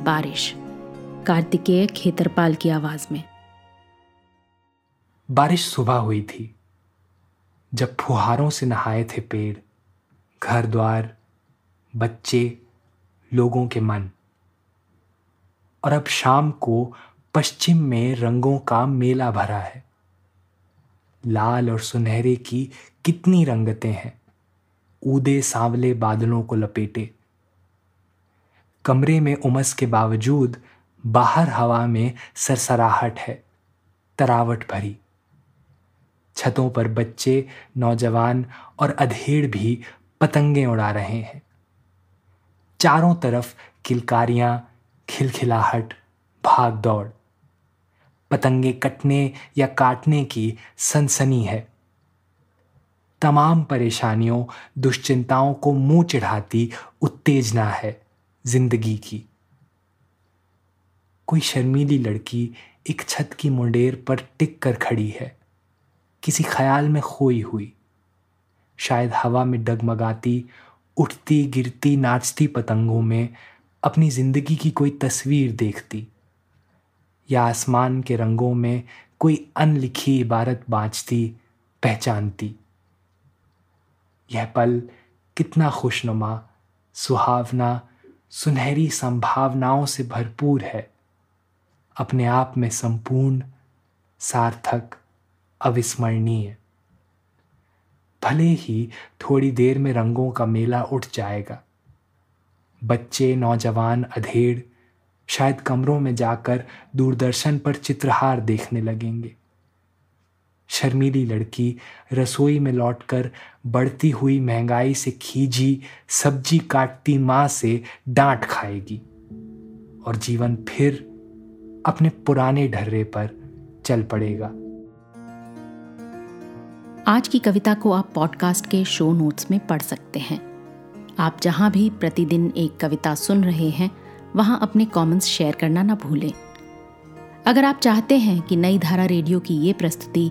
बारिश। कार्तिकेय खेतरपाल की आवाज़ में। बारिश सुबह हुई थी। जब फुहारों से नहाए थे पेड़, घर द्वार, बच्चे, लोगों के मन। और अब शाम को पश्चिम में रंगों का मेला भरा है। लाल और सुनहरे की कितनी रंगतें हैं। ऊदे सांवले बादलों को लपेटे। कमरे में उमस के बावजूद बाहर हवा में सरसराहट है, तरावट भरी। छतों पर बच्चे, नौजवान और अधेड़ भी पतंगे उड़ा रहे हैं। चारों तरफ़ किलकारियाँ, खिलखिलाहट भाग दौड़ पतंगे कटने या काटने की सनसनी है। तमाम परेशानियों, दुश्चिंताओं को मुँह चढ़ाती उत्तेजना है। ज़िंदगी की। कोई शर्मीली लड़की एक छत की मुंडेर पर टिक कर खड़ी है। किसी ख्याल में खोई हुई। शायद हवा में डगमगाती, उठती, गिरती, नाचती पतंगों में अपनी ज़िंदगी की कोई तस्वीर देखती। या आसमान के रंगों में कोई अनलिखी इबारत बाँचती पहचानती। यह पल कितना खुशनुमा, सुहावना सुनहरी संभावनाओं से भरपूर है। अपने आप में संपूर्ण, सार्थक, अविस्मरणीय। भले ही थोड़ी देर में रंगों का मेला उठ जाएगा। बच्चे, नौजवान, अधेड़, शायद कमरों में जाकर दूरदर्शन पर चित्रहार देखने लगेंगे। शर्मीली लड़की रसोई में लौटकर बढ़ती हुई महँगाई से खींची सब्ज़ी काटती माँ से डांट खाएगी और जीवन फिर अपने पुराने ढर्रे पर चल पड़ेगा। आज की कविता को आप पॉडकास्ट के शो नोट्स में पढ़ सकते हैं। आप जहाँ भी प्रतिदिन एक कविता सुन रहे हैं, वहाँ अपने कमेंट्स शेयर करना ना भूलें। अगर आप चाहते हैं कि नई धारा रेडियो की ये प्रस्तुति